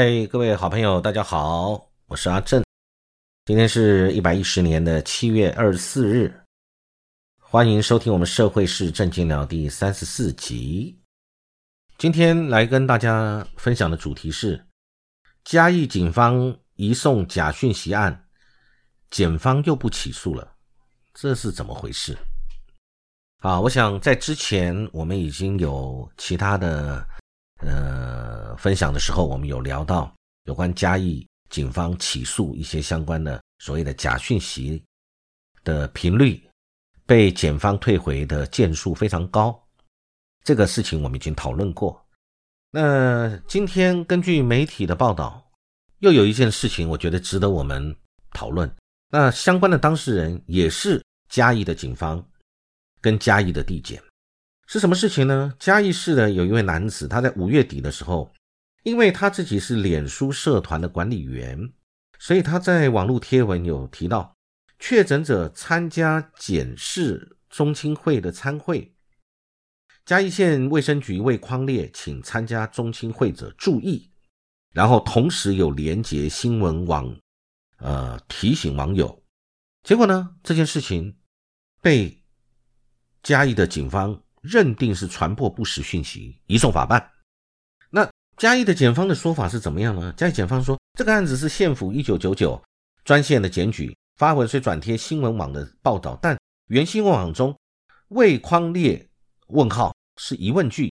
嗨，各位好朋友，大家好，我是阿正。今天是一百一十年的七月二十四日，欢迎收听我们《社会是正经聊》第三十四集。今天来跟大家分享的主题是嘉义警方移送假讯息案，检方又不起诉了，这是怎么回事？好，我想在之前我们已经有其他的呃。分享的时候，我们有聊到有关嘉义警方起诉一些相关的所谓的假讯息的频率，被检方退回的件数非常高。这个事情我们已经讨论过。那今天根据媒体的报道，又有一件事情，我觉得值得我们讨论。那相关的当事人也是嘉义的警方跟嘉义的地检，是什么事情呢？嘉义市的有一位男子，他在五月底的时候。因为他自己是脸书社团的管理员，所以他在网络贴文有提到，确诊者参加检视中青会的参会，嘉义县卫生局为匡列，请参加中青会者注意，然后同时有连结新闻网，呃提醒网友，结果呢这件事情被嘉义的警方认定是传播不实讯息，移送法办。那嘉义的检方的说法是怎么样呢？嘉义检方说，这个案子是县府一九九九专线的检举，发文虽转贴新闻网的报道，但原新闻网中未框列问号是疑问句，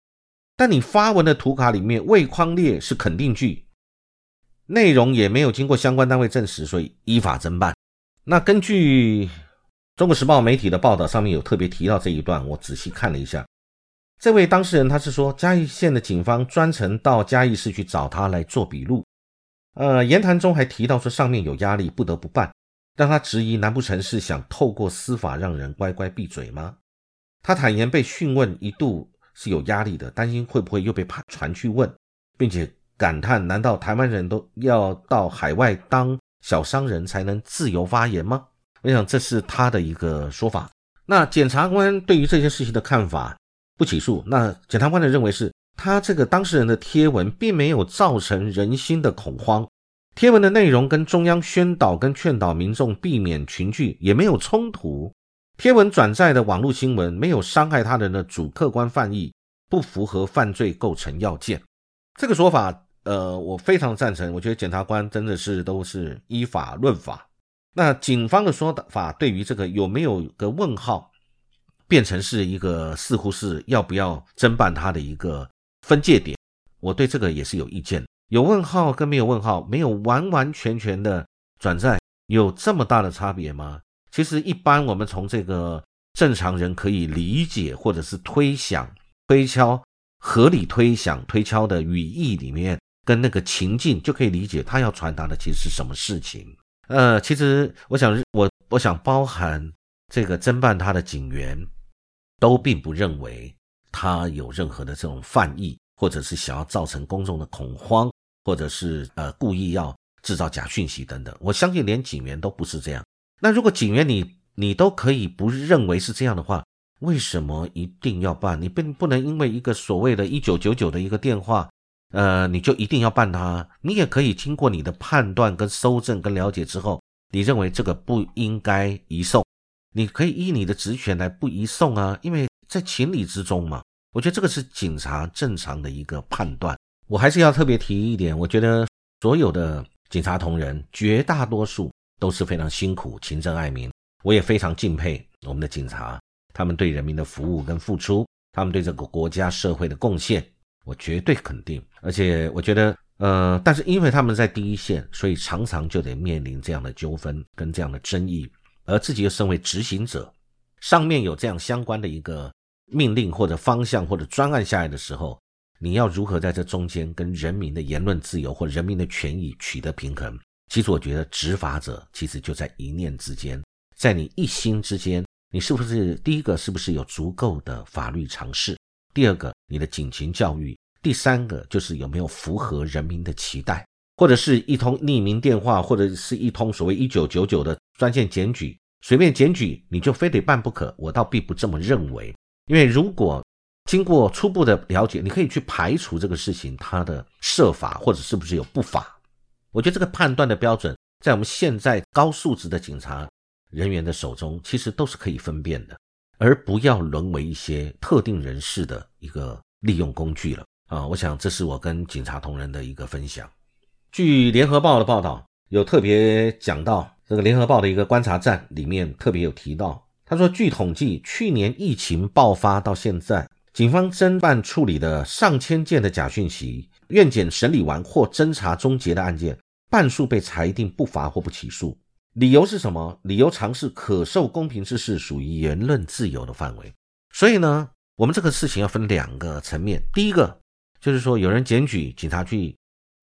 但你发文的图卡里面未框列是肯定句，内容也没有经过相关单位证实，所以依法侦办。那根据中国时报媒体的报道，上面有特别提到这一段，我仔细看了一下。这位当事人他是说，嘉义县的警方专程到嘉义市去找他来做笔录，呃，言谈中还提到说上面有压力不得不办，让他质疑难不成是想透过司法让人乖乖闭嘴吗？他坦言被讯问一度是有压力的，担心会不会又被传去问，并且感叹难道台湾人都要到海外当小商人才能自由发言吗？我想这是他的一个说法。那检察官对于这件事情的看法？不起诉，那检察官的认为是他这个当事人的贴文并没有造成人心的恐慌，贴文的内容跟中央宣导跟劝导民众避免群聚也没有冲突，贴文转载的网络新闻没有伤害他人的主客观犯意，不符合犯罪构成要件。这个说法，呃，我非常赞成。我觉得检察官真的是都是依法论法。那警方的说法对于这个有没有个问号？变成是一个似乎是要不要侦办他的一个分界点，我对这个也是有意见。有问号跟没有问号，没有完完全全的转债，有这么大的差别吗？其实一般我们从这个正常人可以理解或者是推想、推敲、合理推想、推敲的语义里面，跟那个情境就可以理解他要传达的其实是什么事情。呃，其实我想我我想包含这个侦办他的警员。都并不认为他有任何的这种犯意，或者是想要造成公众的恐慌，或者是呃故意要制造假讯息等等。我相信连警员都不是这样。那如果警员你你都可以不认为是这样的话，为什么一定要办？你并不能因为一个所谓的一九九九的一个电话，呃，你就一定要办他？你也可以经过你的判断跟搜证跟了解之后，你认为这个不应该移送。你可以依你的职权来不移送啊，因为在情理之中嘛。我觉得这个是警察正常的一个判断。我还是要特别提一点，我觉得所有的警察同仁，绝大多数都是非常辛苦、勤政爱民。我也非常敬佩我们的警察，他们对人民的服务跟付出，他们对这个国家社会的贡献，我绝对肯定。而且我觉得，呃，但是因为他们在第一线，所以常常就得面临这样的纠纷跟这样的争议。而自己又身为执行者，上面有这样相关的一个命令或者方向或者专案下来的时候，你要如何在这中间跟人民的言论自由或人民的权益取得平衡？其实我觉得执法者其实就在一念之间，在你一心之间，你是不是第一个是不是有足够的法律常识？第二个你的警情教育，第三个就是有没有符合人民的期待？或者是一通匿名电话，或者是一通所谓一九九九的专线检举，随便检举你就非得办不可，我倒并不这么认为。因为如果经过初步的了解，你可以去排除这个事情它的设法或者是不是有不法。我觉得这个判断的标准，在我们现在高素质的警察人员的手中，其实都是可以分辨的，而不要沦为一些特定人士的一个利用工具了啊！我想这是我跟警察同仁的一个分享。据联合报的报道，有特别讲到这个联合报的一个观察站里面特别有提到，他说，据统计，去年疫情爆发到现在，警方侦办处理的上千件的假讯息。院检审理完或侦查终结的案件，半数被裁定不罚或不起诉。理由是什么？理由尝试可受公平之事属于言论自由的范围。所以呢，我们这个事情要分两个层面。第一个就是说，有人检举，警察去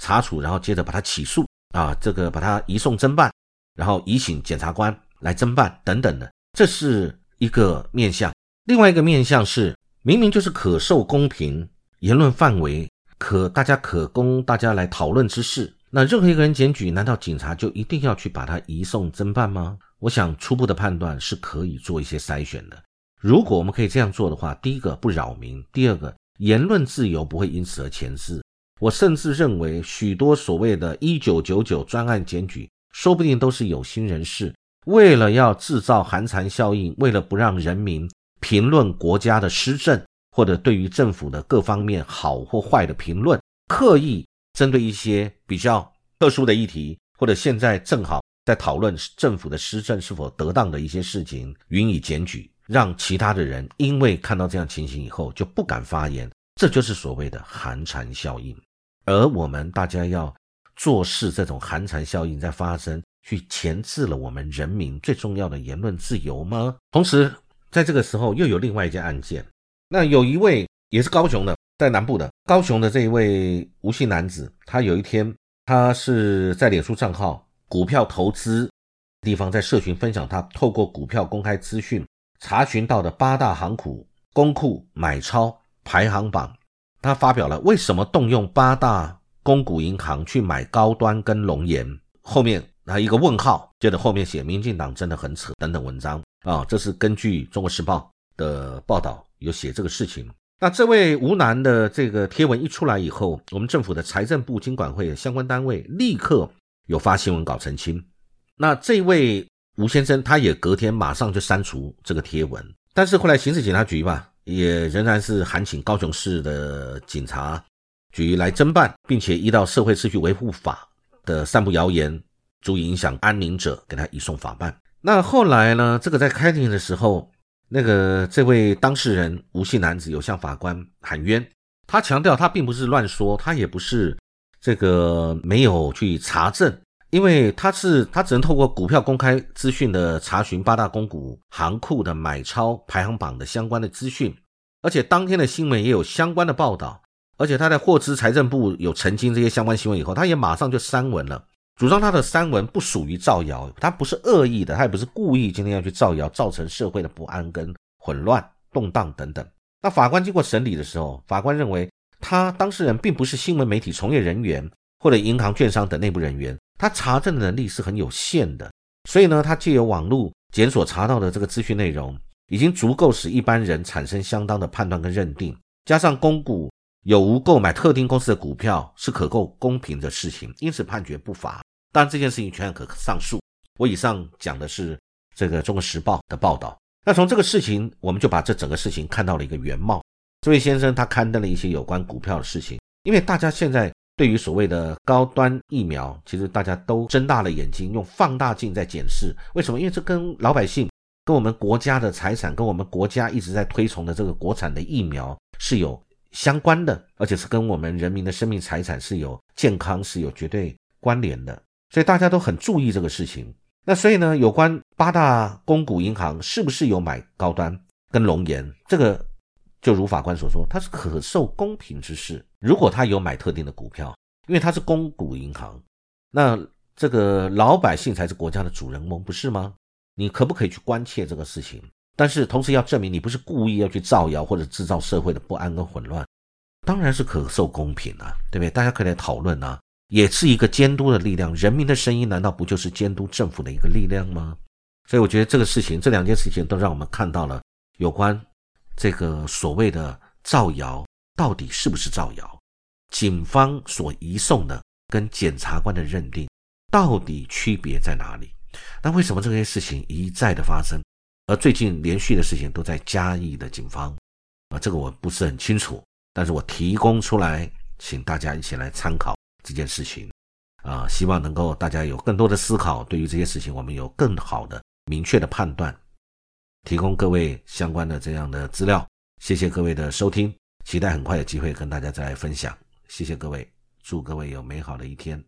查处，然后接着把他起诉啊，这个把他移送侦办，然后移请检察官来侦办等等的，这是一个面向。另外一个面向是，明明就是可受公平言论范围。可大家可供大家来讨论之事，那任何一个人检举，难道警察就一定要去把他移送侦办吗？我想初步的判断是可以做一些筛选的。如果我们可以这样做的话，第一个不扰民，第二个言论自由不会因此而前置。我甚至认为，许多所谓的“一九九九”专案检举，说不定都是有心人士为了要制造寒蝉效应，为了不让人民评论国家的施政。或者对于政府的各方面好或坏的评论，刻意针对一些比较特殊的议题，或者现在正好在讨论政府的施政是否得当的一些事情，予以检举，让其他的人因为看到这样情形以后就不敢发言，这就是所谓的寒蝉效应。而我们大家要做事，这种寒蝉效应在发生，去钳制了我们人民最重要的言论自由吗？同时，在这个时候又有另外一件案件。那有一位也是高雄的，在南部的高雄的这一位吴姓男子，他有一天他是在脸书账号股票投资地方在社群分享他透过股票公开资讯查询到的八大行库公库买超排行榜，他发表了为什么动用八大公股银行去买高端跟龙岩，后面那一个问号，接着后面写民进党真的很扯等等文章啊，这是根据中国时报的报道。有写这个事情，那这位吴楠的这个贴文一出来以后，我们政府的财政部、经管会相关单位立刻有发新闻稿澄清。那这位吴先生他也隔天马上就删除这个贴文，但是后来刑事警察局吧，也仍然是函请高雄市的警察局来侦办，并且依照社会秩序维护法的散布谣言、足以影响安宁者，给他移送法办。那后来呢，这个在开庭的时候。那个这位当事人吴姓男子有向法官喊冤，他强调他并不是乱说，他也不是这个没有去查证，因为他是他只能透过股票公开资讯的查询八大公股行库的买超排行榜的相关的资讯，而且当天的新闻也有相关的报道，而且他在获知财政部有澄清这些相关新闻以后，他也马上就删文了。主张他的三文不属于造谣，他不是恶意的，他也不是故意今天要去造谣，造成社会的不安跟混乱、动荡等等。那法官经过审理的时候，法官认为他当事人并不是新闻媒体从业人员或者银行、券商等内部人员，他查证的能力是很有限的。所以呢，他借由网络检索查到的这个资讯内容，已经足够使一般人产生相当的判断跟认定。加上公股有无购买特定公司的股票是可够公平的事情，因此判决不罚。当然，这件事情全可上诉。我以上讲的是这个《中国时报》的报道。那从这个事情，我们就把这整个事情看到了一个原貌。这位先生他刊登了一些有关股票的事情，因为大家现在对于所谓的高端疫苗，其实大家都睁大了眼睛，用放大镜在检视。为什么？因为这跟老百姓、跟我们国家的财产、跟我们国家一直在推崇的这个国产的疫苗是有相关的，而且是跟我们人民的生命财产是有健康是有绝对关联的。所以大家都很注意这个事情。那所以呢，有关八大公股银行是不是有买高端跟龙岩，这个就如法官所说，它是可受公平之事。如果他有买特定的股票，因为它是公股银行，那这个老百姓才是国家的主人翁，不是吗？你可不可以去关切这个事情？但是同时要证明你不是故意要去造谣或者制造社会的不安跟混乱，当然是可受公平啊，对不对？大家可以来讨论啊。也是一个监督的力量，人民的声音难道不就是监督政府的一个力量吗？所以我觉得这个事情，这两件事情都让我们看到了有关这个所谓的造谣到底是不是造谣？警方所移送的跟检察官的认定到底区别在哪里？那为什么这些事情一再的发生？而最近连续的事情都在嘉义的警方啊，这个我不是很清楚，但是我提供出来，请大家一起来参考这件事情啊，希望能够大家有更多的思考，对于这些事情我们有更好的明确的判断，提供各位相关的这样的资料。谢谢各位的收听，期待很快有机会跟大家再来分享。谢谢各位，祝各位有美好的一天。